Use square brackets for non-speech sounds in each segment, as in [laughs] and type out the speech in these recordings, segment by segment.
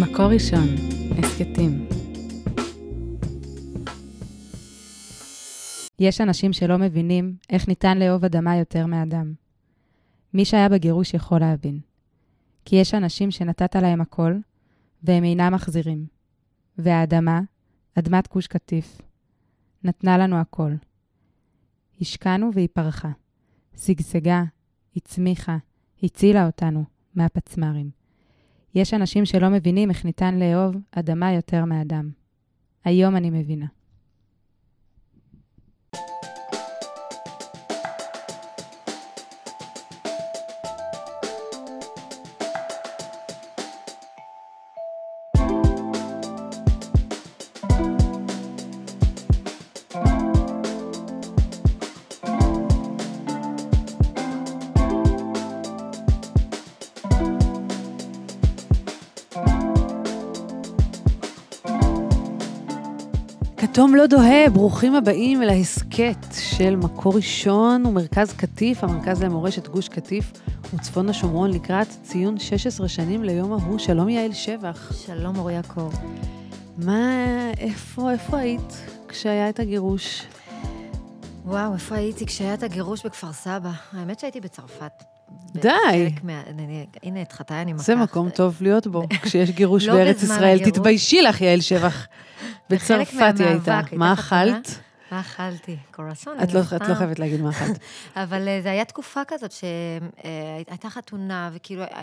מקור ראשון, הסכתים. יש אנשים שלא מבינים איך ניתן לאהוב אדמה יותר מאדם. מי שהיה בגירוש יכול להבין. כי יש אנשים שנתת להם הכל, והם אינם מחזירים. והאדמה, אדמת גוש קטיף, נתנה לנו הכל. השקענו והיא פרחה. שגשגה, הצמיחה, הצילה אותנו מהפצמ"רים. יש אנשים שלא מבינים איך ניתן לאהוב אדמה יותר מאדם. היום אני מבינה. כתום לא דוהה, ברוכים הבאים אל ההסכת של מקור ראשון ומרכז קטיף, המרכז למורשת גוש קטיף וצפון השומרון לקראת ציון 16 שנים ליום ההוא. שלום יעל שבח. שלום אור יעקב. מה, איפה, איפה היית כשהיה את הגירוש? וואו, איפה הייתי כשהיה את הגירוש בכפר סבא? האמת שהייתי בצרפת. די. מה... הנה, את חטאי אני מקחת. זה מקום טוב להיות בו, [laughs] כשיש גירוש לא בארץ ישראל. תתביישי לך, יעל שבח. [laughs] בצרפת היא הייתה. הייתה מה. אכלת? מה אכלתי? קרואסון? את לא את לא חייבת להגיד מה אכלת. [laughs] אבל אה, זה היה תקופה כזאת שהייתה חתונה, וכאילו, אה,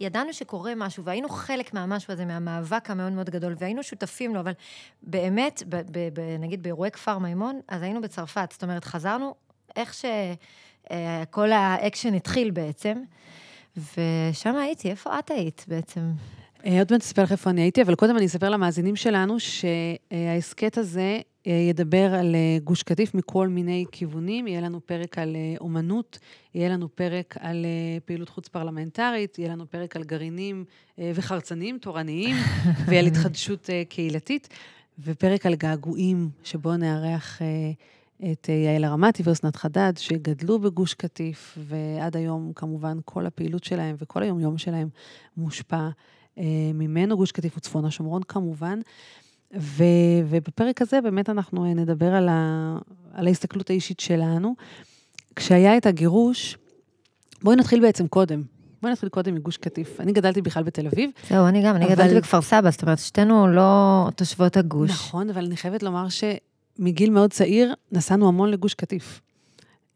ידענו שקורה משהו, והיינו חלק מהמשהו הזה, מהמאבק המאוד מאוד גדול, והיינו שותפים לו, אבל באמת, ב- ב- ב- נגיד באירועי כפר מימון, אז היינו בצרפת. זאת אומרת, חזרנו איך שכל האקשן התחיל בעצם, ושם הייתי, איפה את היית בעצם? אה, עוד מעט אספר לך איפה אני הייתי, אבל קודם אני אספר למאזינים שלנו שההסכת הזה אה, ידבר על אה, גוש קטיף מכל מיני כיוונים. יהיה לנו פרק על אומנות, יהיה לנו פרק על פעילות חוץ פרלמנטרית, יהיה לנו פרק על גרעינים וחרצנים תורניים, [laughs] ועל התחדשות קהילתית, ופרק על געגועים, שבו נארח את יעל הרמתי ואסנת חדד, שגדלו בגוש קטיף, ועד היום כמובן כל הפעילות שלהם וכל היומיום שלהם מושפע ממנו, גוש קטיף וצפון השומרון כמובן. ו, ובפרק הזה באמת אנחנו אה, נדבר על, ה, על ההסתכלות האישית שלנו. כשהיה את הגירוש, בואי נתחיל בעצם קודם. בואי נתחיל קודם מגוש קטיף. אני גדלתי בכלל בתל אביב. זהו, אני גם, אני אבל- גדלתי בכפר סבא, זאת אומרת, שתינו לא תושבות הגוש. נכון, אבל אני חייבת לומר שמגיל מאוד צעיר נסענו המון לגוש קטיף.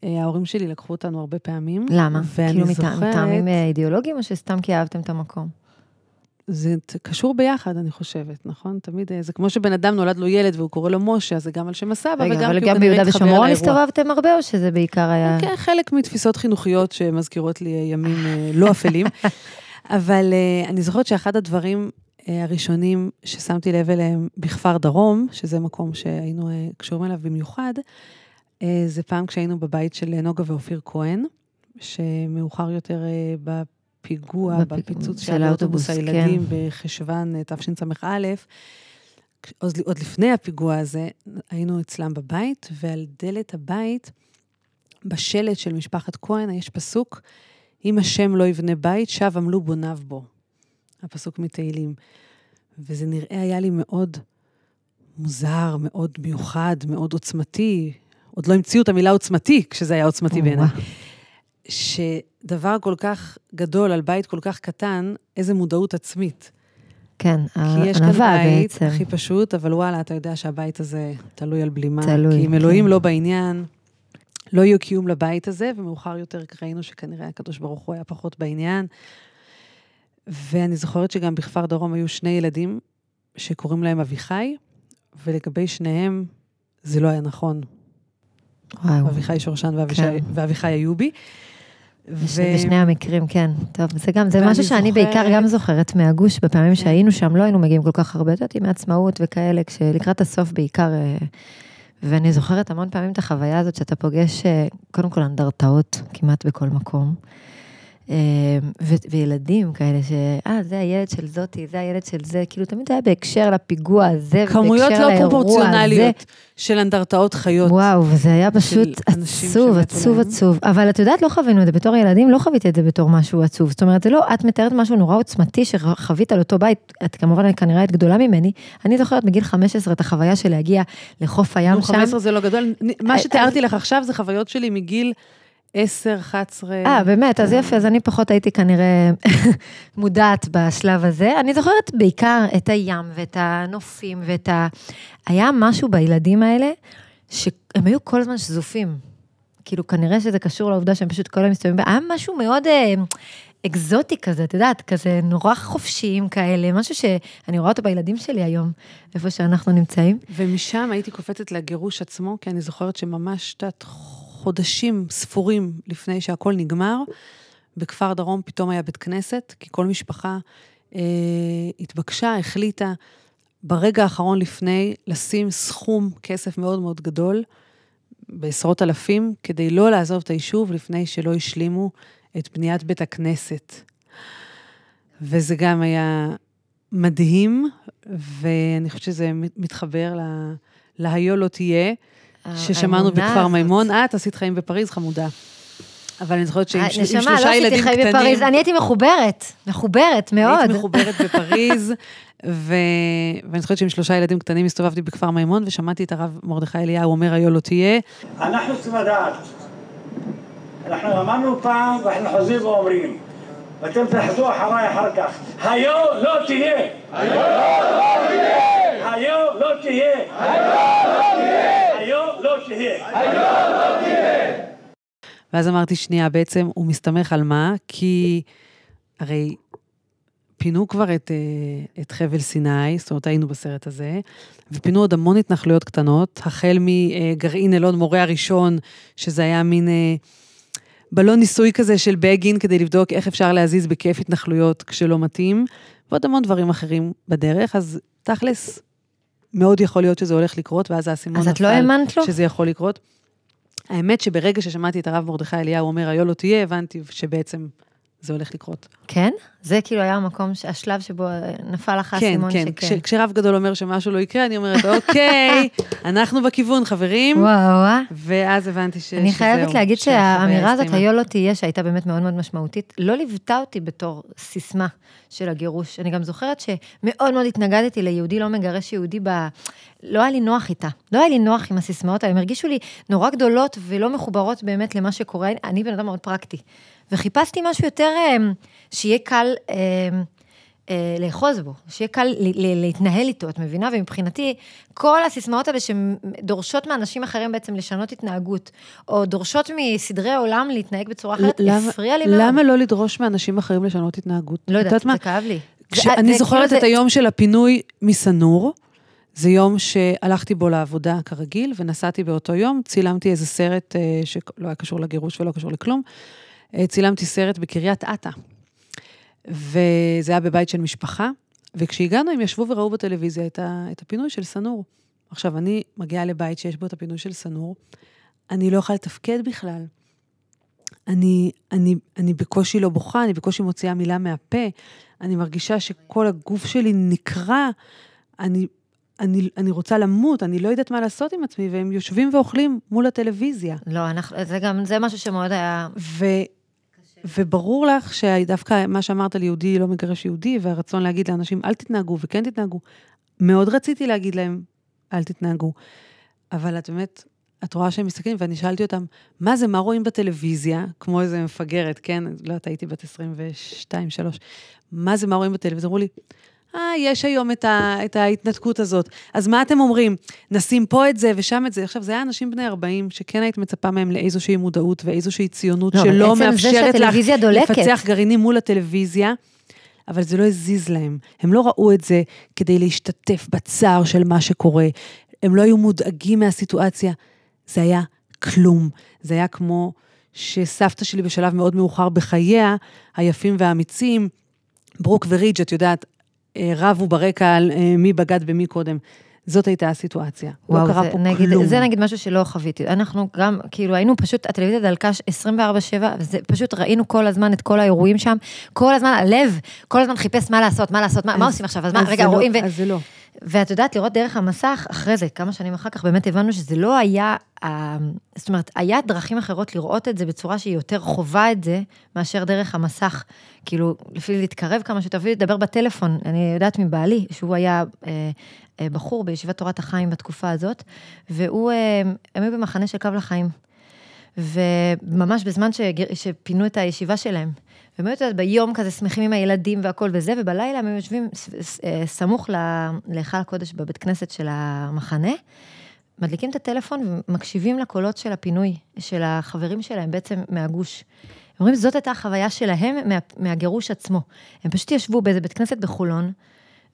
אה, ההורים שלי לקחו אותנו הרבה פעמים. למה? כאילו זוכרת... מטעמים אה, אידיאולוגיים, או שסתם כי אהבתם את המקום? זה קשור ביחד, אני חושבת, נכון? תמיד, אה, זה כמו שבן אדם נולד לו ילד והוא קורא לו משה, אז זה גם על שם הסבא, וגם אבל כי הוא גם כנראה ביהודה התחבר ושומרון לאירוע. הסתובבתם הרבה, או שזה בעיקר היה... כן, חלק מתפיסות חינוכיות שמזכירות לי אה, ימים אה, לא אפלים. [laughs] אבל אני זוכרת שאחד הדברים הראשונים ששמתי לב אליהם בכפר דרום, שזה מקום שהיינו קשורים אליו במיוחד, זה פעם כשהיינו בבית של נוגה ואופיר כהן, שמאוחר יותר אה, בפיגוע, בפיג- בפיצוץ של האוטובוס הילדים בחשוון אה, תשס"א. עוד, עוד לפני הפיגוע הזה, היינו אצלם בבית, ועל דלת הבית, בשלט של משפחת כהן, יש פסוק, אם השם לא יבנה בית, שב עמלו בוניו בו. הפסוק מתהילים. וזה נראה היה לי מאוד מוזר, מאוד מיוחד, מאוד עוצמתי. עוד לא המציאו את המילה עוצמתי, כשזה היה עוצמתי בעיניי. שדבר כל כך גדול על בית כל כך קטן, איזה מודעות עצמית. כן, כי יש כאן בית בעצם. הכי פשוט, אבל וואלה, אתה יודע שהבית הזה תלוי על בלימה. תלוי, כי אם אלוהים כן. לא בעניין, לא יהיה קיום לבית הזה, ומאוחר יותר ראינו שכנראה הקדוש ברוך הוא היה פחות בעניין. ואני זוכרת שגם בכפר דרום היו שני ילדים שקוראים להם אביחי, ולגבי שניהם זה לא היה נכון. וואו. אביחי שורשן ואבישי- כן. ואביחי איובי. בש- בשני המקרים, כן. טוב, זה גם, זה משהו שאני בעיקר זוכרת- גם זוכרת מהגוש, בפעמים כן. שהיינו שם, לא היינו מגיעים כל כך הרבה, את יודעת, עם העצמאות וכאלה, כשלקראת הסוף בעיקר, אה, ואני זוכרת המון פעמים את החוויה הזאת שאתה פוגש, אה, קודם כל אנדרטאות כמעט בכל מקום. ו- וילדים כאלה, ש... אה, זה הילד של זאתי, זה הילד של זה, כאילו תמיד היה בהקשר לפיגוע הזה, כמויות לא פרופורציונליות. של אנדרטאות חיות. וואו, וזה היה פשוט עצוב, עצוב. עצוב. אבל את יודעת, לא חווינו את זה בתור ילדים, לא חוויתי את זה בתור משהו עצוב. זאת אומרת, זה לא, את מתארת משהו נורא עוצמתי שחווית על אותו בית, את כמובן כנראה את גדולה ממני. אני זוכרת מגיל 15 את החוויה של להגיע לחוף הים נו, שם. 15 זה לא גדול. מה שתיארתי לך עכשיו זה חוויות שלי מגיל 10, 11. אה, באמת, אז יפה, אז אני פחות הייתי כנראה [laughs] מודעת בשלב הזה. אני זוכרת בעיקר את הים ואת הנופים ואת ה... היה משהו בילדים האלה, שהם היו כל הזמן שזופים. כאילו, כנראה שזה קשור לעובדה שהם פשוט כל היום מסתובבים. היה משהו מאוד אה, אקזוטי כזה, את יודעת, כזה נורא חופשיים כאלה, משהו שאני רואה אותו בילדים שלי היום, איפה שאנחנו נמצאים. ומשם הייתי קופצת לגירוש עצמו, כי אני זוכרת שממש, את יודעת, חודשים ספורים לפני שהכל נגמר, בכפר דרום פתאום היה בית כנסת, כי כל משפחה אה, התבקשה, החליטה ברגע האחרון לפני לשים סכום כסף מאוד מאוד גדול, בעשרות אלפים, כדי לא לעזוב את היישוב לפני שלא השלימו את בניית בית הכנסת. וזה גם היה מדהים, ואני חושבת שזה מתחבר ל... להיו לא תהיה, ששמענו בכפר הזאת. מימון. את עשית חיים בפריז, חמודה. אבל אני זוכרת שעם אה, של- עם נשמה, שלושה לא עשיתי ילדים חיים קטנים... בפריז, אני הייתי מחוברת, מחוברת מאוד. היית מחוברת בפריז, ו... ואני זוכרת שעם שלושה ילדים קטנים הסתובבתי בכפר מימון, ושמעתי את הרב מרדכי אליהו אומר, היו לא תהיה. אנחנו צריכים לדעת. אנחנו אמרנו פעם ואנחנו חוזרים ואומרים, ואתם תחזרו אחריי אחר כך, היו לא תהיה. היו לא תהיה. היו לא תהיה. היו לא תהיה. ואז אמרתי, שנייה, בעצם הוא מסתמך על מה? כי הרי פינו כבר את, אה, את חבל סיני, זאת אומרת, היינו בסרט הזה, ופינו עוד המון התנחלויות קטנות, החל מגרעין אלון מורה הראשון, שזה היה מין אה, בלון ניסוי כזה של בגין, כדי לבדוק איך אפשר להזיז בכיף התנחלויות כשלא מתאים, ועוד המון דברים אחרים בדרך, אז תכלס, מאוד יכול להיות שזה הולך לקרות, ואז האסימון אז נפל. את לא האמנת לו? שזה יכול לקרות. האמת שברגע ששמעתי את הרב מרדכי אליהו אומר, היו לא תהיה, הבנתי שבעצם זה הולך לקרות. כן? זה כאילו היה המקום, השלב שבו אה, נפל לך כן, האסימון כן. שכן. כש, כשרב גדול אומר שמשהו לא יקרה, אני אומרת, אוקיי, [laughs] אנחנו בכיוון, חברים. וואו, וואו. ואז הבנתי ש, אני שזהו. חייבת להגיד שהאמירה הזאת. היו לא תהיה, שהייתה באמת מאוד מאוד משמעותית, לא ליוותה אותי בתור סיסמה של הגירוש. אני גם זוכרת שמאוד מאוד התנגדתי ליהודי לא מגרש יהודי ב... לא היה לי נוח איתה. לא היה לי נוח עם הסיסמאות האלה. הם הרגישו לי נורא גדולות ולא מחוברות באמת למה שקורה. אני בן אדם מאוד פרקטי. וחיפשתי משהו יותר, אה, שיהיה קל... אה, אה, לאחוז בו, שיהיה קל להתנהל איתו, את מבינה? ומבחינתי, כל הסיסמאות האלה שדורשות מאנשים אחרים בעצם לשנות התנהגות, או דורשות מסדרי עולם להתנהג בצורה אחרת, למה- הפריע לי מאוד. למה לא לדרוש מאנשים אחרים לשנות התנהגות? לא יודעת, מה? זה כאב לי. כשאני זה- זוכרת כאילו את היום של הפינוי מסנור, זה יום שהלכתי בו לעבודה כרגיל, ונסעתי באותו יום, צילמתי איזה סרט אה, שלא היה קשור לגירוש ולא קשור לכלום, צילמתי סרט בקריית אתא, וזה היה בבית של משפחה, וכשהגענו הם ישבו וראו בטלוויזיה את, ה, את הפינוי של סנור. עכשיו, אני מגיעה לבית שיש בו את הפינוי של סנור, אני לא יכולה לתפקד בכלל. אני, אני, אני בקושי לא בוכה, אני בקושי מוציאה מילה מהפה, אני מרגישה שכל הגוף שלי נקרע, אני, אני, אני רוצה למות, אני לא יודעת מה לעשות עם עצמי, והם יושבים ואוכלים מול הטלוויזיה. לא, אנחנו, זה גם, זה משהו שמאוד היה... ו, וברור לך שדווקא מה שאמרת על יהודי לא מגרש יהודי, והרצון להגיד לאנשים, אל תתנהגו וכן תתנהגו, מאוד רציתי להגיד להם, אל תתנהגו. אבל את באמת, את רואה שהם מסתכלים, ואני שאלתי אותם, מה זה, מה רואים בטלוויזיה? כמו איזה מפגרת, כן? לא יודעת, הייתי בת 22, 3. מה זה, מה רואים בטלוויזיה? אמרו לי, אה, יש היום את, ה, את ההתנתקות הזאת. אז מה אתם אומרים? נשים פה את זה ושם את זה. עכשיו, זה היה אנשים בני 40, שכן היית מצפה מהם לאיזושהי מודעות ואיזושהי ציונות לא, שלא מאפשרת לך דולקת. לפצח גרעינים מול הטלוויזיה. אבל זה לא הזיז להם. הם לא ראו את זה כדי להשתתף בצער של מה שקורה. הם לא היו מודאגים מהסיטואציה. זה היה כלום. זה היה כמו שסבתא שלי בשלב מאוד מאוחר בחייה, היפים והאמיצים, ברוק ורידג', את יודעת, רבו ברקע על אה, מי בגד במי קודם. זאת הייתה הסיטואציה. וואו, לא קרה זה, פה נגיד, כלום. זה נגיד משהו שלא חוויתי. אנחנו גם, כאילו, היינו פשוט, הטלוויזיה דלקה 24-7, וזה פשוט ראינו כל הזמן את כל האירועים שם, כל הזמן, הלב, כל הזמן חיפש מה לעשות, מה לעשות, מה, מה אז- עושים עכשיו, אז מה, אז רגע, זה לא- רואים, ו... אז זה לא. ואת יודעת, לראות דרך המסך, אחרי זה, כמה שנים אחר כך, באמת הבנו שזה לא היה, אה, זאת אומרת, היה דרכים אחרות לראות את זה בצורה שהיא יותר חווה את זה, מאשר דרך המסך. כאילו, לפי להתקרב כמה שיותר, אפילו לדבר בטלפון, אני יודעת מבעלי, שהוא היה אה, אה, בחור בישיבת תורת החיים בתקופה הזאת, והוא, אה, הם היו במחנה של קו לחיים. וממש בזמן שגר- שפינו את הישיבה שלהם. והם יודעת, ביום כזה שמחים עם הילדים והכל וזה, ובלילה הם יושבים אה, סמוך להיכל הקודש בבית כנסת של המחנה, מדליקים את הטלפון ומקשיבים לקולות של הפינוי, של החברים שלהם בעצם מהגוש. הם אומרים, זאת הייתה החוויה שלהם מה, מהגירוש עצמו. הם פשוט ישבו באיזה בית כנסת בחולון,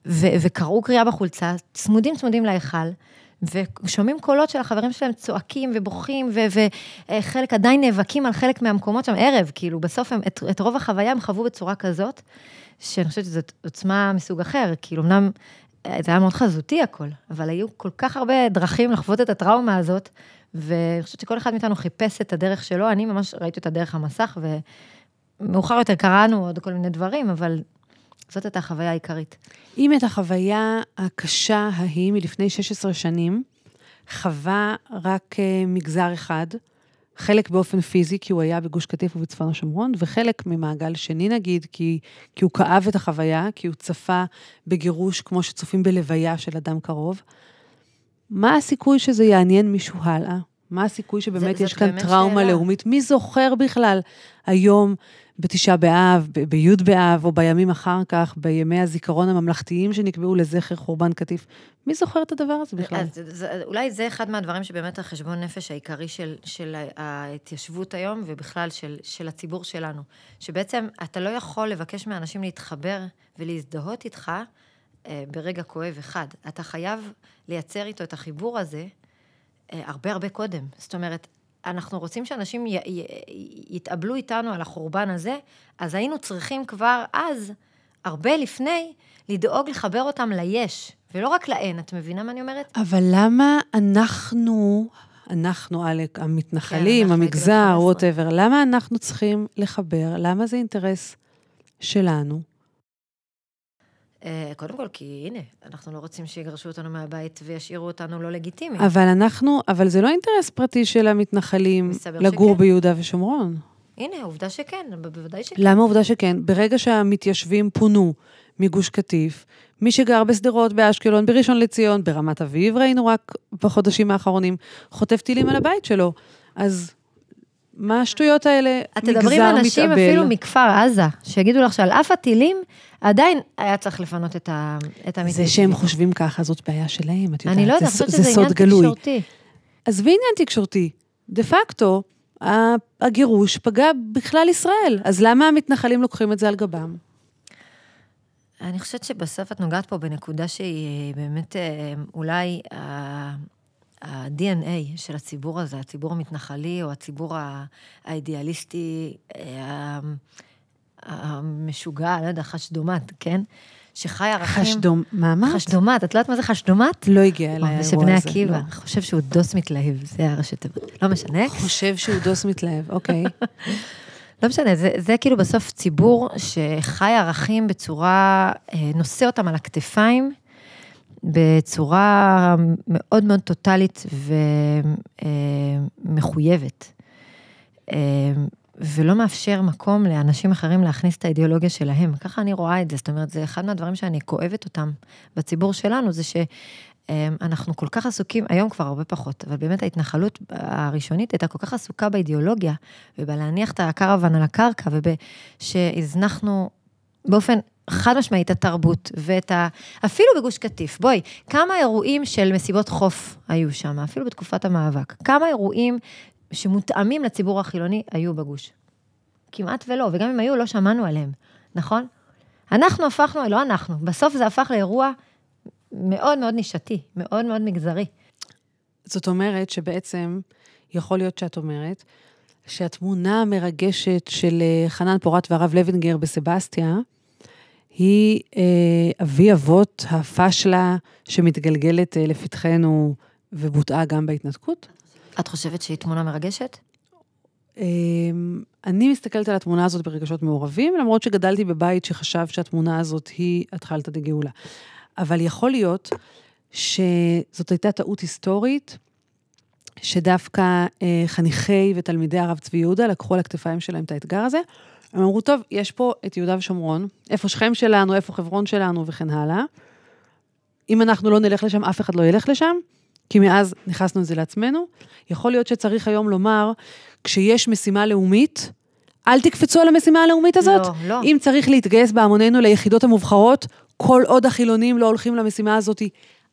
ו- וקראו קריאה בחולצה, צמודים צמודים להיכל, ושומעים קולות של החברים שלהם צועקים ובוכים, וחלק עדיין נאבקים על חלק מהמקומות שם, ערב, כאילו, בסוף הם, את, את רוב החוויה הם חוו בצורה כזאת, שאני חושבת שזאת עוצמה מסוג אחר, כאילו, אמנם אה, זה היה מאוד חזותי הכל, אבל היו כל כך הרבה דרכים לחוות את הטראומה הזאת, ואני חושבת שכל אחד מאיתנו חיפש את הדרך שלו, אני ממש ראיתי אותה דרך המסך, ומאוחר יותר קראנו עוד כל מיני דברים, אבל זאת הייתה החוויה העיקרית. אם את החוויה הקשה ההיא מלפני 16 שנים, חווה רק אה, מגזר אחד, חלק באופן פיזי, כי הוא היה בגוש קטיף ובצפון השומרון, וחלק ממעגל שני נגיד, כי, כי הוא כאב את החוויה, כי הוא צפה בגירוש כמו שצופים בלוויה של אדם קרוב. מה הסיכוי שזה יעניין מישהו הלאה? מה הסיכוי שבאמת זה- יש כאן טראומה שאלה. לאומית? מי זוכר בכלל היום בתשעה באב, בי' באב, או בימים אחר כך, בימי הזיכרון הממלכתיים שנקבעו לזכר חורבן קטיף? מי זוכר את הדבר הזה בכלל? אז זה, אולי זה אחד מהדברים שבאמת החשבון נפש העיקרי של, של ההתיישבות היום, ובכלל של, של הציבור שלנו. שבעצם אתה לא יכול לבקש מאנשים להתחבר ולהזדהות איתך אה, ברגע כואב אחד. אתה חייב לייצר איתו את החיבור הזה אה, הרבה הרבה קודם. זאת אומרת, אנחנו רוצים שאנשים י, י, יתאבלו איתנו על החורבן הזה, אז היינו צריכים כבר אז, הרבה לפני, לדאוג לחבר אותם ליש, ולא רק לאין. את מבינה מה אני אומרת? אבל למה אנחנו, אנחנו, עלק, המתנחלים, כן, אנחנו המגזר, ווטאבר, למה אנחנו צריכים לחבר? למה זה אינטרס שלנו? אה, קודם כל, כי הנה, אנחנו לא רוצים שיגרשו אותנו מהבית וישאירו אותנו לא לגיטימיים. אבל אנחנו, אבל זה לא אינטרס פרטי של המתנחלים לגור שכן. ביהודה ושומרון. הנה, עובדה שכן, בוודאי שכן. למה העובדה שכן? ברגע שהמתיישבים פונו מגוש קטיף, מי שגר בשדרות, באשקלון, בראשון לציון, ברמת אביב, ראינו רק בחודשים האחרונים, חוטף טילים על הבית שלו. אז מה השטויות האלה? את תדברי עם מגזר אנשים מתאבל. אפילו מכפר עזה, שיגידו לך שעל אף הטילים, עדיין היה צריך לפנות את ה- את המתיישבים. זה שהם חושבים ככה, זאת בעיה שלהם, את יודעת. אני לא יודעת, אני חושבת זה שזה עניין גלוי. תקשורתי. עזבי עניין תקשורתי. דה פקטו, הגירוש פגע בכלל ישראל. אז למה המתנחלים לוקחים את זה על גבם? אני חושבת שבסוף את נוגעת פה בנקודה שהיא אה, באמת אה, אולי ה-DNA של הציבור הזה, הציבור המתנחלי או הציבור האידיאליסטי, אה, המשוגע, לא יודע, חשדומט, כן? שחי ערכים... אמרת? חשדומט, את לא יודעת מה זה חשדומט? לא הגיע אליי זה האירוע הזה. עקיבא, לא. חושב שהוא דוס מתלהב, זה הראשי תיבות. לא משנה. חושב שהוא דוס מתלהב, אוקיי. [laughs] לא משנה, זה, זה כאילו בסוף ציבור שחי ערכים בצורה, אה, נושא אותם על הכתפיים, בצורה מאוד מאוד טוטאלית ומחויבת. ולא מאפשר מקום לאנשים אחרים להכניס את האידיאולוגיה שלהם. ככה אני רואה את זה, זאת אומרת, זה אחד מהדברים שאני כואבת אותם בציבור שלנו, זה שאנחנו כל כך עסוקים, היום כבר הרבה פחות, אבל באמת ההתנחלות הראשונית הייתה כל כך עסוקה באידיאולוגיה, ובלהניח את הקרוון על הקרקע, ושהזנחנו באופן חד משמעי את התרבות ואת ה... אפילו בגוש קטיף, בואי, כמה אירועים של מסיבות חוף היו שם, אפילו בתקופת המאבק. כמה אירועים שמותאמים לציבור החילוני היו בגוש. כמעט ולא, וגם אם היו, לא שמענו עליהם, נכון? אנחנו הפכנו, לא אנחנו, בסוף זה הפך לאירוע מאוד מאוד נישתי, מאוד מאוד מגזרי. זאת אומרת שבעצם, יכול להיות שאת אומרת, שהתמונה המרגשת של אה, חנן פורת והרב לוינגר בסבסטיה, היא אה, אבי אבות הפשלה שמתגלגלת אה, לפתחנו ובוטאה גם בהתנתקות. את חושבת שהיא תמונה מרגשת? אה, אני מסתכלת על התמונה הזאת ברגשות מעורבים, למרות שגדלתי בבית שחשב שהתמונה הזאת היא התחלתא דגאולה. אבל יכול להיות שזאת הייתה טעות היסטורית, שדווקא אה, חניכי ותלמידי הרב צבי יהודה לקחו על הכתפיים שלהם את האתגר הזה. הם אמרו, טוב, יש פה את יהודה ושומרון, איפה שכם שלנו, איפה חברון שלנו וכן הלאה. אם אנחנו לא נלך לשם, אף אחד לא ילך לשם, כי מאז נכנסנו את זה לעצמנו. יכול להיות שצריך היום לומר, כשיש משימה לאומית, אל תקפצו על המשימה הלאומית הזאת. לא, לא. אם צריך להתגייס בהמוננו ליחידות המובחרות, כל עוד החילונים לא הולכים למשימה הזאת,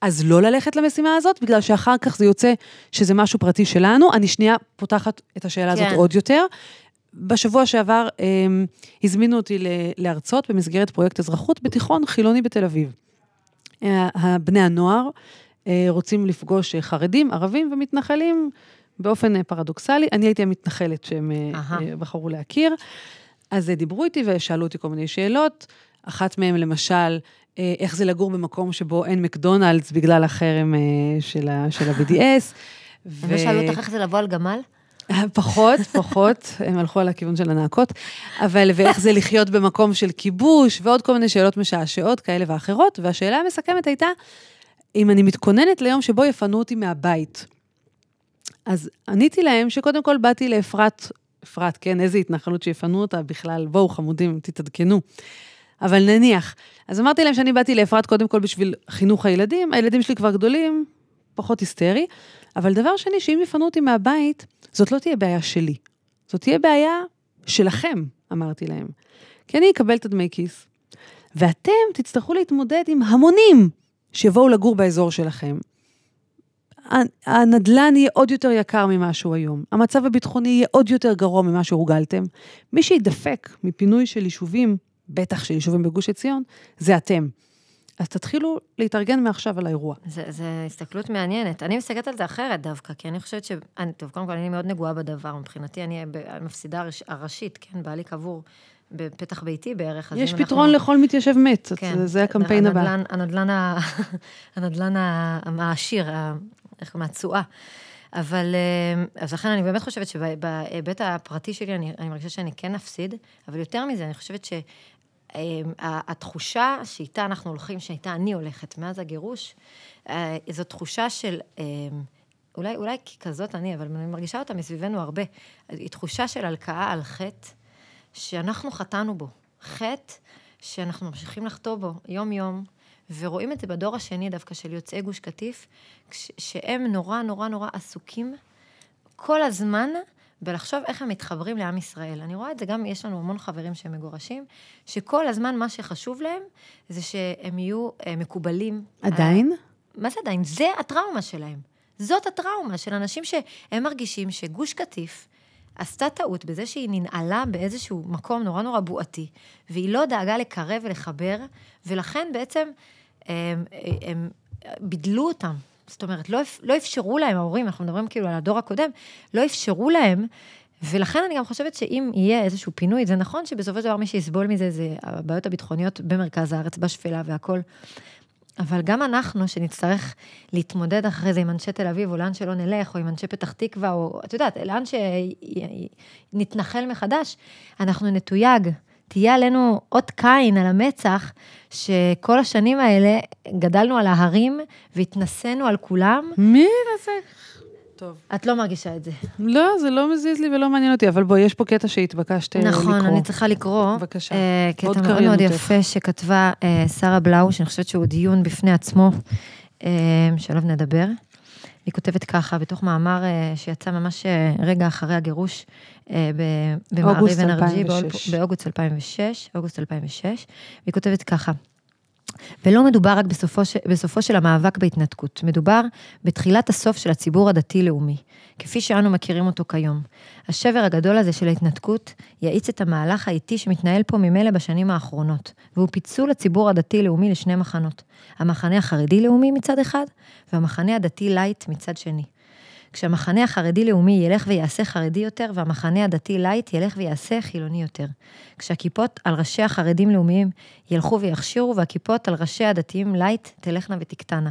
אז לא ללכת למשימה הזאת, בגלל שאחר כך זה יוצא שזה משהו פרטי שלנו. אני שנייה פותחת את השאלה כן. הזאת עוד יותר. בשבוע שעבר אה, הזמינו אותי להרצות במסגרת פרויקט אזרחות בתיכון חילוני בתל אביב. אה, בני הנוער רוצים לפגוש אה, חרדים, ערבים ומתנחלים באופן אה, פרדוקסלי. אני הייתי המתנחלת שהם אה. אה, בחרו להכיר. אז אה, דיברו איתי ושאלו אותי כל מיני שאלות. אחת מהן, למשל, אה, איך זה לגור במקום שבו אין מקדונלדס בגלל החרם אה, של ה-BDS. הם לא שאלו אותך איך זה לבוא על גמל? [laughs] פחות, פחות, הם הלכו על הכיוון של הנאקות, אבל ואיך זה לחיות במקום של כיבוש, ועוד כל מיני שאלות משעשעות כאלה ואחרות, והשאלה המסכמת הייתה, אם אני מתכוננת ליום שבו יפנו אותי מהבית. אז עניתי להם שקודם כל באתי לאפרת, אפרת, כן, איזה התנחלות שיפנו אותה בכלל, בואו חמודים, תתעדכנו. אבל נניח. אז אמרתי להם שאני באתי לאפרת קודם כל בשביל חינוך הילדים, הילדים שלי כבר גדולים, פחות היסטרי, אבל דבר שני, שאם יפנו אותי מהבית, זאת לא תהיה בעיה שלי. זאת תהיה בעיה שלכם, אמרתי להם. כי אני אקבל את הדמי כיס, ואתם תצטרכו להתמודד עם המונים שיבואו לגור באזור שלכם. הנדל"ן יהיה עוד יותר יקר ממה שהוא היום. המצב הביטחוני יהיה עוד יותר גרוע ממה שהורגלתם. מי שידפק מפינוי של יישובים, בטח של יישובים בגוש עציון, זה אתם. אז תתחילו להתארגן מעכשיו על האירוע. זה הסתכלות מעניינת. אני מסתכלת על זה אחרת דווקא, כי אני חושבת ש... אני, טוב, קודם כל, אני מאוד נגועה בדבר. מבחינתי, אני המפסידה הראש, הראשית, כן? בעלי קבור בפתח ביתי בערך. יש פתרון אנחנו... לכל מתיישב מת, כן, זה, הקמפיין הבא. הנדלן, הנדלן, ה- [laughs] הנדלן העשיר, ה- איך קוראים התשואה. אבל, אה, אז לכן אני באמת חושבת שבהיבט הפרטי שלי, אני, אני מרגישה שאני כן אפסיד, אבל יותר מזה, אני חושבת שהתחושה שאיתה אנחנו הולכים, שאיתה אני הולכת מאז הגירוש, אה, זו תחושה של, אה, אולי, אולי כזאת אני, אבל אני מרגישה אותה מסביבנו הרבה, היא תחושה של הלקאה על חטא, שאנחנו חטאנו בו. חטא שאנחנו ממשיכים לחטוא בו יום-יום, ורואים את זה בדור השני דווקא של יוצאי גוש קטיף, כש- שהם נורא נורא נורא עסוקים כל הזמן בלחשוב איך הם מתחברים לעם ישראל. אני רואה את זה גם, יש לנו המון חברים שהם מגורשים, שכל הזמן מה שחשוב להם זה שהם יהיו אה, מקובלים. עדיין? אה, מה זה עדיין? זה הטראומה שלהם. זאת הטראומה של אנשים שהם מרגישים שגוש קטיף עשתה טעות בזה שהיא ננעלה באיזשהו מקום נורא נורא בועתי, והיא לא דאגה לקרב ולחבר, ולכן בעצם הם, הם בידלו אותם. זאת אומרת, לא, לא אפשרו להם, ההורים, אנחנו מדברים כאילו על הדור הקודם, לא אפשרו להם, ולכן אני גם חושבת שאם יהיה איזשהו פינוי, זה נכון שבסופו של דבר מי שיסבול מזה זה הבעיות הביטחוניות במרכז הארץ, בשפלה והכול. אבל גם אנחנו, שנצטרך להתמודד אחרי זה עם אנשי תל אביב, או לאן שלא נלך, או עם אנשי פתח תקווה, או את יודעת, לאן שנתנחל מחדש, אנחנו נתויג. תהיה עלינו אות קין על המצח, שכל השנים האלה גדלנו על ההרים והתנסינו על כולם. מי זה? טוב. את לא מרגישה את זה. לא, זה לא מזיז לי ולא מעניין אותי, אבל בואי, יש פה קטע שהתבקשת אה, לקרוא. נכון, אני צריכה לקרוא. בבקשה. אה, עוד קטע מאוד מאוד. יפה שכתבה אה, שרה בלאו, שאני חושבת שהוא דיון בפני עצמו, אה, שעליו נדבר. היא כותבת ככה, בתוך מאמר שיצא ממש רגע אחרי הגירוש ב- במעריב אוגוסט אנרג'י, 2006. באול- באוגוסט 2006, אוגוסט 2006, והיא כותבת ככה. ולא מדובר רק בסופו, ש... בסופו של המאבק בהתנתקות, מדובר בתחילת הסוף של הציבור הדתי-לאומי, כפי שאנו מכירים אותו כיום. השבר הגדול הזה של ההתנתקות יאיץ את המהלך האיטי שמתנהל פה ממילא בשנים האחרונות, והוא פיצול הציבור הדתי-לאומי לשני מחנות, המחנה החרדי-לאומי מצד אחד, והמחנה הדתי-לייט מצד שני. כשהמחנה החרדי-לאומי ילך ויעשה חרדי יותר, והמחנה הדתי-לייט ילך ויעשה חילוני יותר. כשהכיפות על ראשי החרדים-לאומיים ילכו ויכשירו, והכיפות על ראשי הדתיים-לייט תלכנה ותקטנה.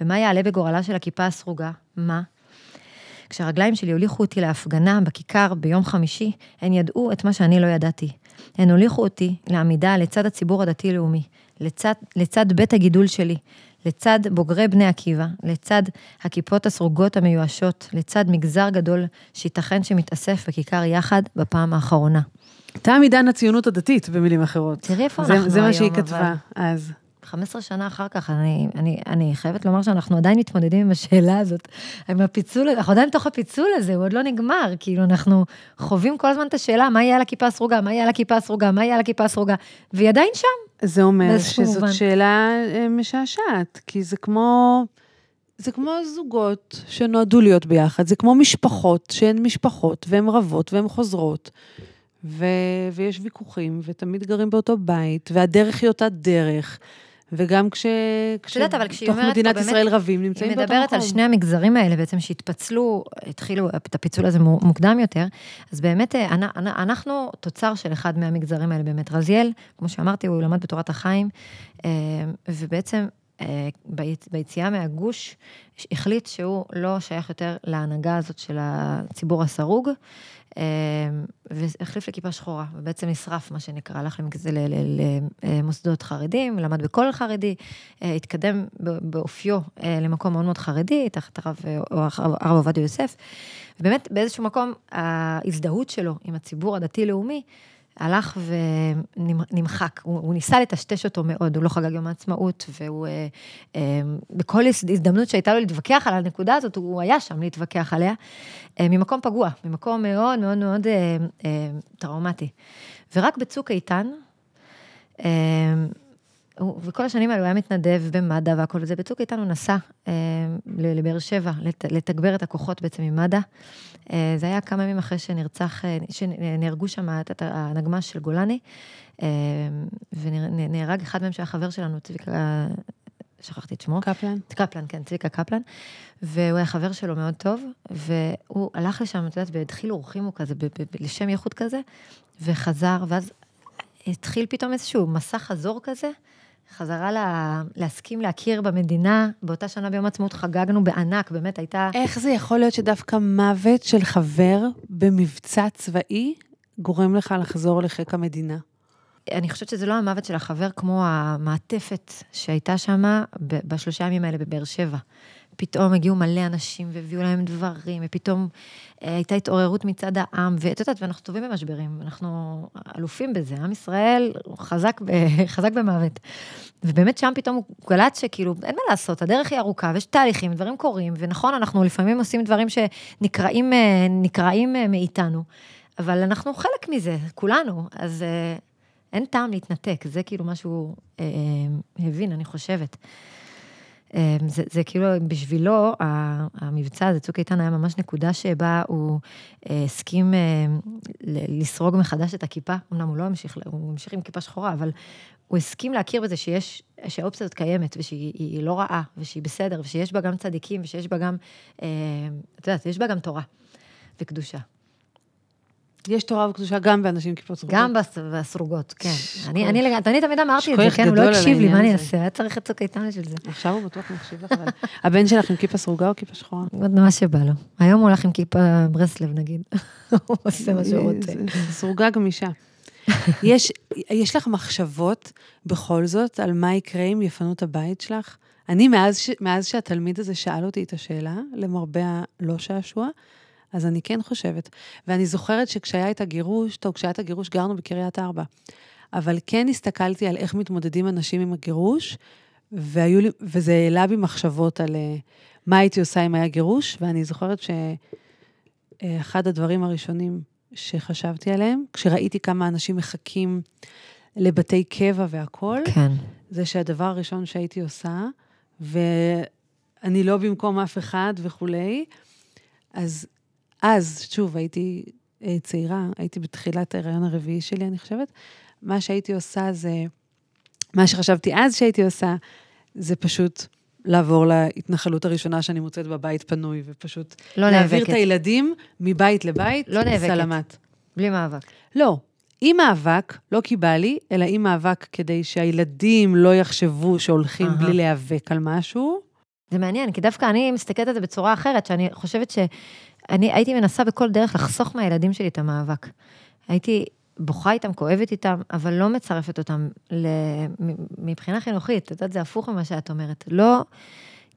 ומה יעלה בגורלה של הכיפה הסרוגה? מה? כשהרגליים שלי הוליכו אותי להפגנה בכיכר ביום חמישי, הן ידעו את מה שאני לא ידעתי. הן הוליכו אותי לעמידה לצד הציבור הדתי-לאומי, לצד, לצד בית הגידול שלי, לצד בוגרי בני עקיבא, לצד הכיפות הסרוגות המיואשות, לצד מגזר גדול שייתכן שמתאסף בכיכר יחד בפעם האחרונה. תם עידן הציונות הדתית, במילים אחרות. תראי איפה זה, אנחנו זה מה היום, שהיא אבל- כתבה אז. 15 שנה אחר כך, אני, אני, אני חייבת לומר שאנחנו עדיין מתמודדים עם השאלה הזאת, עם הפיצול, אנחנו עדיין בתוך הפיצול הזה, הוא עוד לא נגמר, כאילו אנחנו חווים כל הזמן את השאלה, מה יהיה על הכיפה הסרוגה, מה יהיה על הכיפה הסרוגה, מה יהיה על הכיפה הסרוגה, והיא עדיין שם. זה אומר שזאת מובן. שאלה אה, משעשעת, כי זה כמו, זה כמו זוגות שנועדו להיות ביחד, זה כמו משפחות שהן משפחות, והן רבות והן חוזרות, ו, ויש ויכוחים, ותמיד גרים באותו בית, והדרך היא אותה דרך. וגם כש... כש... יודעת, אבל כשהיא אומרת מדינת באמת- ישראל רבים, נמצאים היא באותו מקום. מדברת על שני המגזרים האלה בעצם שהתפצלו, התחילו את הפיצול הזה מו- מוקדם יותר, אז באמת אה, אנ- אנ- אנחנו תוצר של אחד מהמגזרים האלה באמת. רזיאל, כמו שאמרתי, הוא למד בתורת החיים, אה, ובעצם ביציאה מהגוש החליט שהוא לא שייך יותר להנהגה הזאת של הציבור הסרוג, אה, והחליף לכיפה שחורה, ובעצם נשרף, מה שנקרא, הלך למוסדות חרדים, למד בכולל חרדי, אה, התקדם באופיו אה, למקום מאוד מאוד חרדי, תחת אה, הרב עובדיה יוסף. ובאמת, באיזשהו מקום, ההזדהות שלו עם הציבור הדתי-לאומי, הלך ונמחק, הוא, הוא ניסה לטשטש אותו מאוד, הוא לא חגג יום העצמאות, והוא אה, אה, בכל הז- הזדמנות שהייתה לו להתווכח על הנקודה הזאת, הוא היה שם להתווכח עליה, אה, ממקום פגוע, ממקום מאוד מאוד מאוד אה, אה, טראומטי. ורק בצוק איתן, אה, הוא- וכל השנים האלו הוא היה מתנדב במד"א והכל זה. בצוק איתן הוא נסע אה, לבאר שבע, לת, לתגבר את הכוחות בעצם עם מד"א. אה, זה היה כמה ימים אחרי שנרצח, אה, שנהרגו שם את- הנגמ"ש של גולני, אה, ונהרג אחד מהם שהיה חבר שלנו, צביקה, שכחתי את שמו. קפלן? קפלן, כן, צביקה קפלן, והוא היה חבר שלו מאוד טוב, והוא הלך לשם, את יודעת, בדחיל אורחים הוא כזה, ב- ב- לשם ייחוד כזה, וחזר, ואז התחיל פתאום איזשהו מסע חזור כזה, חזרה לה, להסכים להכיר במדינה. באותה שנה ביום העצמאות חגגנו בענק, באמת הייתה... איך זה יכול להיות שדווקא מוות של חבר במבצע צבאי גורם לך לחזור לחיק המדינה? אני חושבת שזה לא המוות של החבר כמו המעטפת שהייתה שם בשלושה ימים האלה בבאר שבע. פתאום הגיעו מלא אנשים והביאו להם דברים, ופתאום אה, הייתה התעוררות מצד העם, ואת יודעת, ואנחנו טובים במשברים, אנחנו אלופים בזה. עם ישראל חזק, ב, [laughs] חזק במוות. ובאמת שם פתאום הוא קלט שכאילו, אין מה לעשות, הדרך היא ארוכה, ויש תהליכים, דברים קורים, ונכון, אנחנו לפעמים עושים דברים שנקראים אה, אה, מאיתנו, אבל אנחנו חלק מזה, כולנו, אז... אין טעם להתנתק, זה כאילו מה שהוא אה, אה, הבין, אני חושבת. אה, זה, זה כאילו, בשבילו, המבצע הזה, צוק איתן, היה ממש נקודה שבה הוא אה, הסכים אה, לסרוג מחדש את הכיפה. אמנם הוא לא המשיך, הוא המשיך עם כיפה שחורה, אבל הוא הסכים להכיר בזה שיש, שהאופציה הזאת קיימת, ושהיא היא לא רעה, ושהיא בסדר, ושיש בה גם צדיקים, ושיש בה גם, אה, את יודעת, יש בה גם תורה וקדושה. יש תורה וקדושה גם באנשים עם כיפות סרוגות. גם בס- בסרוגות, כן. אני. אני, לג- אני תמיד אמרתי את זה, כן, הוא לא הקשיב לי, מה אני. אעשה? היה צריך את צוק איתן בשביל זה. עכשיו הוא בטוח מקשיב לך, אבל... הבן שלך עם כיפה סרוגה או כיפה שחורה? עוד מה שבא לו. היום הוא הולך עם כיפה ברסלב, נגיד. [laughs] הוא עושה מה שהוא רוצה. סרוגה גמישה. [laughs] יש, יש לך מחשבות בכל זאת על מה יקרה אם יפנו את הבית שלך? אני, מאז, ש, מאז שהתלמיד הזה שאל אותי את השאלה, למרבה הלא שעשוע, אז אני כן חושבת. ואני זוכרת שכשהיה את הגירוש, טוב, כשהיה את הגירוש גרנו בקריית ארבע, אבל כן הסתכלתי על איך מתמודדים אנשים עם הגירוש, והיו לי, וזה העלה בי מחשבות על אה, מה הייתי עושה אם היה גירוש, ואני זוכרת שאחד הדברים הראשונים שחשבתי עליהם, כשראיתי כמה אנשים מחכים לבתי קבע והכול, כן. זה שהדבר הראשון שהייתי עושה, ואני לא במקום אף אחד וכולי, אז אז, שוב, הייתי אה, צעירה, הייתי בתחילת ההיריון הרביעי שלי, אני חושבת. מה שהייתי עושה זה, מה שחשבתי אז שהייתי עושה, זה פשוט לעבור להתנחלות הראשונה שאני מוצאת בבית פנוי, ופשוט לא להעביר נאבקת. את הילדים מבית לבית, לא נאבקת. סלמת. בלי מאבק. לא. עם מאבק, לא כי בא לי, אלא עם מאבק כדי שהילדים לא יחשבו שהולכים אהה. בלי להיאבק על משהו. זה מעניין, כי דווקא אני מסתכלת על זה בצורה אחרת, שאני חושבת שאני הייתי מנסה בכל דרך לחסוך מהילדים שלי את המאבק. הייתי בוכה איתם, כואבת איתם, אבל לא מצרפת אותם מבחינה חינוכית, את יודעת, זה הפוך ממה שאת אומרת. לא,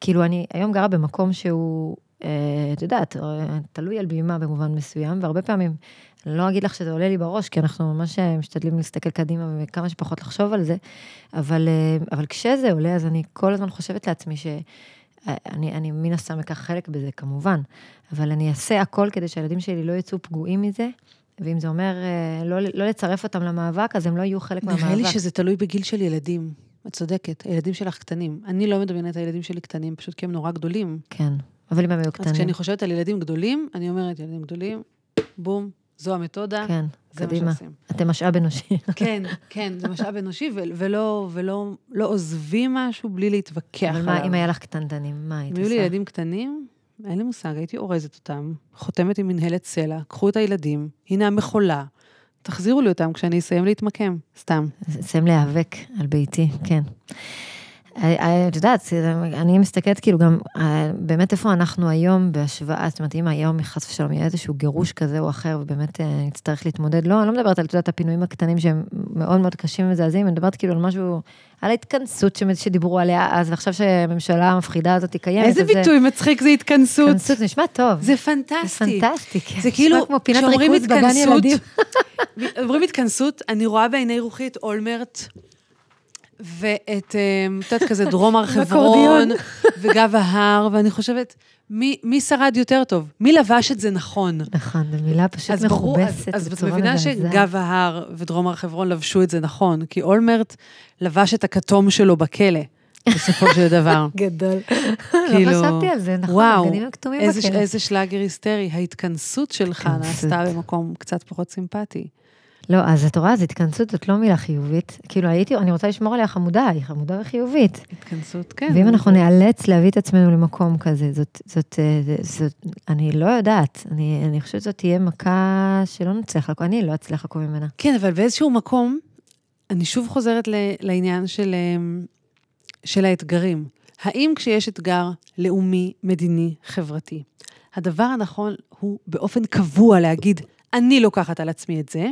כאילו, אני היום גרה במקום שהוא, אה, את יודעת, אה, תלוי על בימה במובן מסוים, והרבה פעמים, אני לא אגיד לך שזה עולה לי בראש, כי אנחנו ממש אה, משתדלים להסתכל קדימה וכמה שפחות לחשוב על זה, אבל, אבל כשזה עולה, אז אני כל הזמן חושבת לעצמי ש... אני, אני מן הסתם אקח חלק בזה, כמובן, אבל אני אעשה הכל כדי שהילדים שלי לא יצאו פגועים מזה, ואם זה אומר אה, לא, לא לצרף אותם למאבק, אז הם לא יהיו חלק מהמאבק. נראה לי שזה תלוי בגיל של ילדים. את צודקת, הילדים שלך קטנים. אני לא מדמיינת את הילדים שלי קטנים, פשוט כי הם נורא גדולים. כן, אבל אם הם היו אז קטנים. כשאני חושבת על ילדים גדולים, אני אומרת, ילדים גדולים, בום, זו המתודה, כן, זה מה קדימה. שעושים. אתם משאב אנושי. כן, כן, זה משאב אנושי, ולא, ולא לא עוזבים משהו בלי להתווכח אבל עליו. מה, אם היה לך קטנטנים, מה היית אם היו עושה? לי ילדים קטנים, אין לי מושג, הייתי אורזת אותם, חותמת עם מנהלת סלע, קחו את הילדים, הנה המחולה, תחזירו לי אותם כשאני אסיים להתמקם, סתם. אסיים להיאבק על ביתי, כן. אה, את יודעת, אני מסתכלת כאילו גם, אה, באמת איפה אנחנו היום בהשוואה, זאת אומרת, אם היום חס ושלום יהיה איזשהו גירוש כזה או אחר, ובאמת אה, נצטרך להתמודד, לא, אני לא מדברת על, את יודעת, הפינויים הקטנים שהם מאוד מאוד קשים ומזעזעים, אני מדברת כאילו על משהו, על ההתכנסות שדיברו עליה אז, ועכשיו שהממשלה המפחידה הזאת קיימת, איזה ביטוי מצחיק זה התכנסות. התכנסות, נשמע טוב. זה זה פנטסטי. פנטסטי, כן. זה כאילו, כשאומרים התכנסות. [laughs] אומרים התכנסות, אני רואה בעיני רוחי את אולמרט, ואת, אה, את יודעת, כזה דרום הר [laughs] חברון. [laughs] וגב ההר, ואני חושבת, מי, מי שרד יותר טוב? מי לבש את זה נכון? נכון, זו מילה פשוט אז מכובסת אז את מבינה. שגב ההר ודרום הר חברון לבשו את זה נכון, כי אולמרט לבש את הכתום שלו בכלא, בסופו של דבר. [laughs] גדול. כאילו, לא חשבתי על זה, נכון, וואו, הכתומים איזה, בכלא. איזה שלאגר היסטרי, ההתכנסות שלך. נעשתה במקום קצת פחות סימפטי. לא, אז את רואה, אז התכנסות זאת לא מילה חיובית. כאילו הייתי, אני רוצה לשמור עליה חמודה, היא חמודה וחיובית. התכנסות, כן. ואם אנחנו נאלץ להביא את עצמנו למקום כזה, זאת, זאת, אה, זאת, אני לא יודעת, אני, אני חושבת שזאת תהיה מכה שלא נצליח לקום, אני לא אצליח לקום ממנה. כן, אבל באיזשהו מקום, אני שוב חוזרת ל- לעניין של, אמ, של האתגרים. האם כשיש אתגר לאומי, מדיני, חברתי, הדבר הנכון הוא באופן קבוע להגיד, אני לוקחת על עצמי את זה,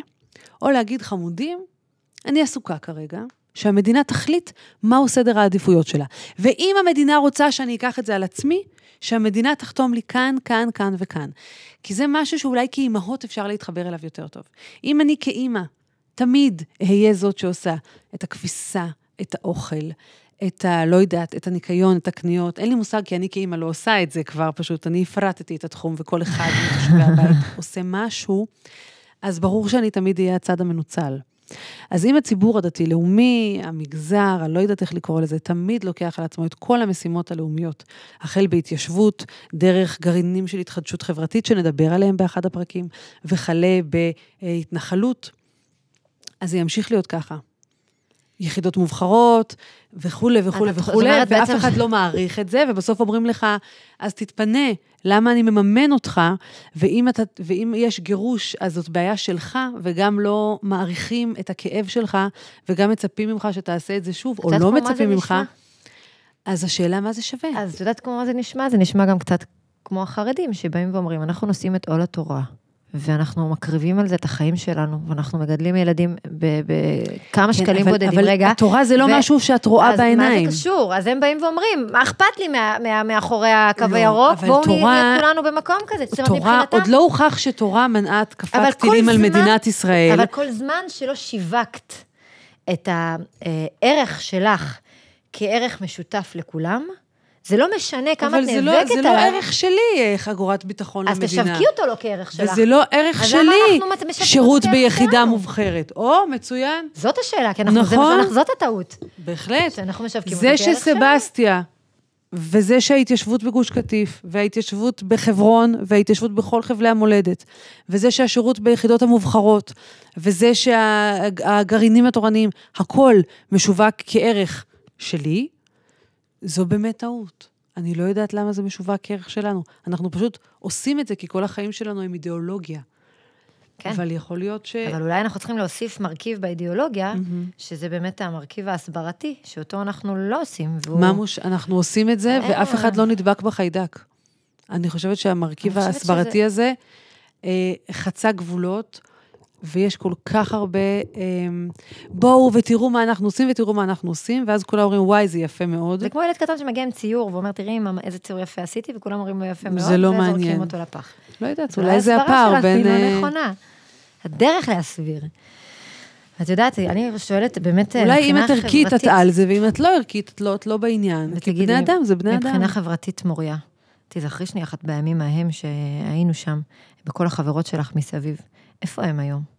או להגיד, חמודים, אני עסוקה כרגע, שהמדינה תחליט מהו סדר העדיפויות שלה. ואם המדינה רוצה שאני אקח את זה על עצמי, שהמדינה תחתום לי כאן, כאן, כאן וכאן. כי זה משהו שאולי כאימהות אפשר להתחבר אליו יותר טוב. אם אני כאימא תמיד אהיה זאת שעושה את הכביסה, את האוכל, את ה... לא יודעת, את הניקיון, את הקניות. אין לי מושג, כי אני כאימא לא עושה את זה כבר, פשוט אני הפרטתי את התחום, וכל אחד מתושבי הבית [laughs] עושה משהו, אז ברור שאני תמיד אהיה הצד המנוצל. אז אם הציבור הדתי-לאומי, המגזר, אני לא יודעת איך לקרוא לזה, תמיד לוקח על עצמו את כל המשימות הלאומיות, החל בהתיישבות, דרך גרעינים של התחדשות חברתית, שנדבר עליהם באחד הפרקים, וכלה בהתנחלות, אז זה ימשיך להיות ככה. יחידות מובחרות, וכולי וכולי וכולי, ואף בעצם אחד לא מעריך את זה, ובסוף אומרים לך, אז תתפנה, למה אני מממן אותך, ואם, אתה, ואם יש גירוש, אז זאת בעיה שלך, וגם לא מעריכים את הכאב שלך, וגם מצפים ממך שתעשה את זה שוב, או לא מצפים ממך. נשמע? אז השאלה מה זה שווה. אז את יודעת כמו מה זה נשמע? זה נשמע גם קצת כמו החרדים שבאים ואומרים, אנחנו נושאים את עול התורה, ואנחנו מקריבים על זה את החיים שלנו, ואנחנו מגדלים ילדים ב- בכמה שקלים כן, אבל, בודדים. אבל רגע, התורה זה לא ו- משהו שאת רואה אז בעיניים. מה זה קשור? אז הם באים ואומרים, מה אכפת לי מה, מה, מאחורי הקו לא, הירוק? בואו תורה- נהיה כולנו במקום כזה. זאת אומרת, מבחינתם- עוד לא הוכח שתורה מנעה התקפת טילים על מדינת ישראל. אבל כל זמן שלא שיווקת את הערך שלך כערך משותף לכולם, זה לא משנה כמה את אבל זה לא, נאבקת זה עליו. לא ערך שלי, אה, חגורת ביטחון אז למדינה. תשווקי אותו לא כערך שלך. וזה לא ערך אז שלי, שירות ביחידה שלנו? מובחרת. או, מצוין, זאת השאלה, כי אנחנו, זה נכון. שאנחנו, זאת הטעות. בהחלט. שאנחנו משווקים אותו זה כערך שלנו. שסבסטיה, וזה שההתיישבות בגוש קטיף, וההתיישבות בחברון, וההתיישבות בכל חבלי המולדת, וזה שהשירות ביחידות המובחרות, וזה שהגרעינים התורניים, הכל משווק כערך שלי, זו באמת טעות. אני לא יודעת למה זה משווק כערך שלנו. אנחנו פשוט עושים את זה כי כל החיים שלנו הם אידיאולוגיה. כן. אבל יכול להיות ש... אבל אולי אנחנו צריכים להוסיף מרכיב באידיאולוגיה, שזה באמת המרכיב ההסברתי, שאותו אנחנו לא עושים. והוא... ממוש, אנחנו עושים את זה, אה. ואף אחד לא נדבק בחיידק. אני חושבת שהמרכיב אני חושבת ההסברתי שזה- הזה אה, חצה גבולות, ויש כל כך הרבה, אה, בואו ותראו מה אנחנו עושים ותראו מה אנחנו עושים, ואז כולם אומרים, וואי, זה יפה מאוד. זה כמו ילד קטן שמגיע עם ציור ואומר, תראי איזה ציור יפה עשיתי, וכולם אומרים לו יפה מאוד, זה לא וזורקים מעניין. אותו לפח. לא יודעת, אולי זה ההסברה הפער שלך בין... היא לא אה, נכונה. הדרך להסביר. את יודעת, אני שואלת באמת, אולי אם את ערכית, את על זה, ואם את לא ערכית, את לא, את לא בעניין. כי בני אדם זה בני אדם. מבחינה חברתית מוריה, תזכרי שנייה אחת בימים ההם שהיינו שם, בכל החברות שלך מסביב, איפה הם היום?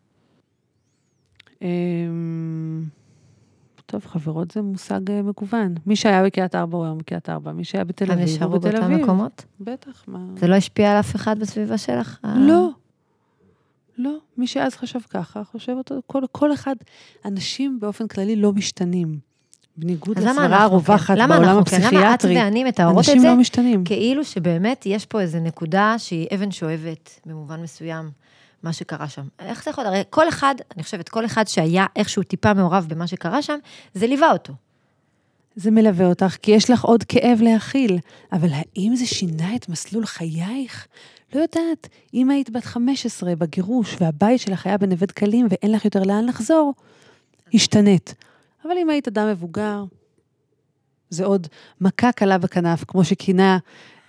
אמ, טוב, חברות זה מושג אה, מגוון. מי שהיה בקריית ארבע הוא היום בקריית ארבע, מי שהיה בתל אביב הוא נשארו בתל באותם אביב. מקומות? בטח, מה... זה לא השפיע על אף אחד בסביבה שלך? לא. לא, מי שאז חשב ככה, חושב אותו, כל, כל אחד, אנשים באופן כללי לא משתנים. בניגוד לסברה הרווחת כן? למה בעולם אנחנו כן? למה את הפסיכיאטרי, ואני מתארות את אנשים זה לא משתנים. כאילו שבאמת יש פה איזו נקודה שהיא אבן שואבת במובן מסוים, מה שקרה שם. איך זה יכול? הרי כל אחד, אני חושבת, כל אחד שהיה איכשהו טיפה מעורב במה שקרה שם, זה ליווה אותו. זה מלווה אותך, כי יש לך עוד כאב להכיל. אבל האם זה שינה את מסלול חייך? לא יודעת. אם היית בת 15 בגירוש, והבית שלך היה בנווה דקלים ואין לך יותר לאן לחזור, השתנית. אבל אם היית אדם מבוגר, זה עוד מכה קלה בכנף, כמו שכינה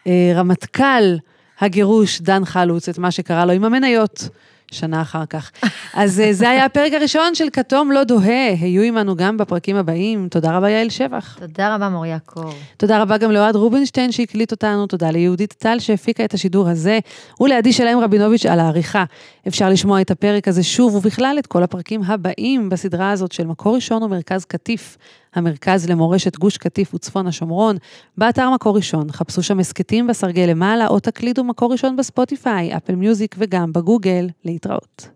אה, רמטכ"ל הגירוש, דן חלוץ, את מה שקרה לו עם המניות. שנה אחר כך. [laughs] אז אה, זה היה הפרק הראשון של כתום לא דוהה. היו עמנו גם בפרקים הבאים. תודה רבה, יעל שבח. תודה רבה, מוריה קור. תודה רבה גם לאוהד רובינשטיין שהקליט אותנו, תודה ליהודית טל שהפיקה את השידור הזה, ולעדי שלם רבינוביץ' על העריכה. אפשר לשמוע את הפרק הזה שוב, ובכלל את כל הפרקים הבאים בסדרה הזאת של מקור ראשון ומרכז קטיף, המרכז למורשת גוש קטיף וצפון השומרון, באתר מקור ראשון. חפשו שם הסכתים בסרגל למעלה, או תקלידו מקור ראשון בספוטיפיי, אפל מיוזיק וגם בגוגל. להתראות.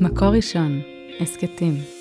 מקור ראשון, הסכתים.